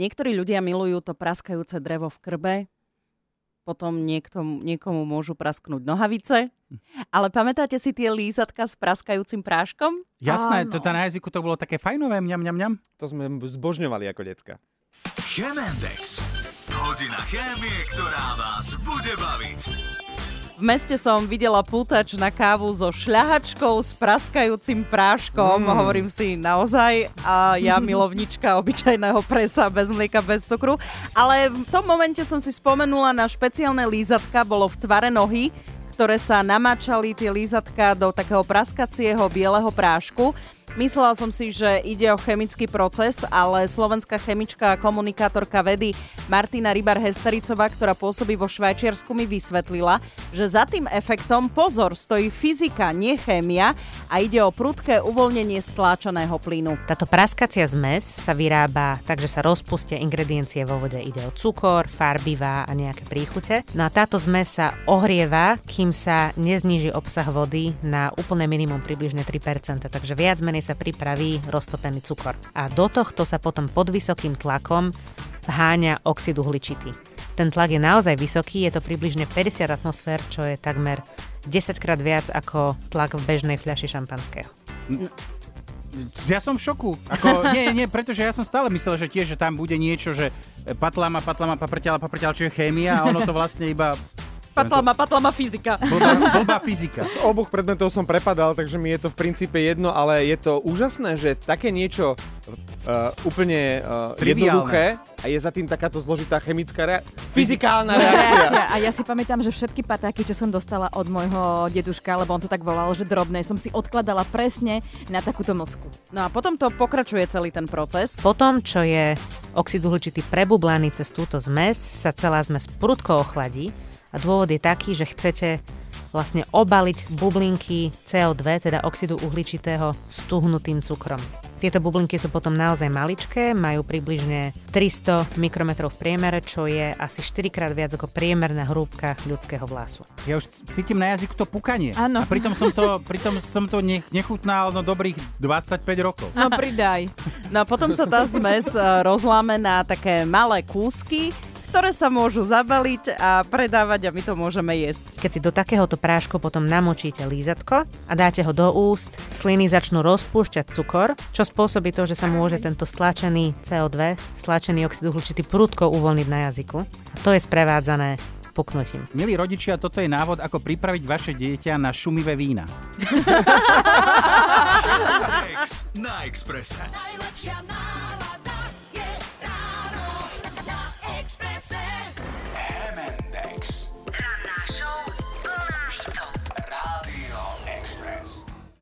Niektorí ľudia milujú to praskajúce drevo v krbe, potom niekto, niekomu môžu prasknúť nohavice. Ale pamätáte si tie lízatka s praskajúcim práškom? Jasné, to na jazyku to bolo také fajnové, mňam, mňam, mňam. To sme zbožňovali ako decka. Chemendex. Hodina chémie, ktorá vás bude baviť. V meste som videla pútač na kávu so šľahačkou s praskajúcim práškom. Mm. Hovorím si naozaj. A ja milovnička obyčajného presa bez mlieka, bez cukru. Ale v tom momente som si spomenula na špeciálne lízatka. Bolo v tvare nohy ktoré sa namáčali tie lízatka do takého praskacieho bieleho prášku. Myslela som si, že ide o chemický proces, ale slovenská chemička a komunikátorka vedy Martina Rybar-Hestericová, ktorá pôsobí vo Švajčiarsku, mi vysvetlila, že za tým efektom pozor stojí fyzika, nie chémia a ide o prudké uvoľnenie stláčaného plynu. Táto praskacia zmes sa vyrába tak, že sa rozpustia ingrediencie vo vode. Ide o cukor, farbivá a nejaké príchute. No a táto zmes sa ohrieva, kým sa nezníži obsah vody na úplné minimum približne 3%. Takže viac menej sa pripraví roztopený cukor. A do tohto sa potom pod vysokým tlakom vháňa oxid uhličitý. Ten tlak je naozaj vysoký, je to približne 50 atmosfér, čo je takmer 10 krát viac ako tlak v bežnej fľaši šampanského. Ja som v šoku. Ako, nie, nie, pretože ja som stále myslel, že tiež, že tam bude niečo, že patlama, patlama, paprťala, paprťala, čo je chémia a ono to vlastne iba Patlama, patlama fyzika. Blbá, blbá fyzika. Z oboch predmetov som prepadal, takže mi je to v princípe jedno, ale je to úžasné, že také niečo uh, úplne uh, jednoduché a je za tým takáto zložitá chemická rea- fyzikálna reakcia. A ja si pamätám, že všetky patáky, čo som dostala od môjho deduška, lebo on to tak volal, že drobné, som si odkladala presne na takúto mlsku. No a potom to pokračuje celý ten proces. Potom, čo je oxid uhličitý prebublaný cez túto zmes, sa celá zmes prudko ochladí a dôvod je taký, že chcete vlastne obaliť bublinky CO2, teda oxidu uhličitého, stuhnutým cukrom. Tieto bublinky sú potom naozaj maličké, majú približne 300 mikrometrov v priemere, čo je asi 4 krát viac ako priemerná hrúbka ľudského vlasu. Ja už cítim na jazyku to pukanie. Áno. A pritom som to, pritom som to nech, nechutnal no dobrých 25 rokov. No pridaj. No potom sa tá zmes e, rozláme na také malé kúsky, ktoré sa môžu zabaliť a predávať a my to môžeme jesť. Keď si do takéhoto prášku potom namočíte lízatko a dáte ho do úst, sliny začnú rozpúšťať cukor, čo spôsobí to, že sa môže tento stlačený CO2, stlačený oxid uhličitý prudko uvoľniť na jazyku. A to je sprevádzané puknutím. Milí rodičia, toto je návod, ako pripraviť vaše dieťa na šumivé vína. na Expresse. Najlepšia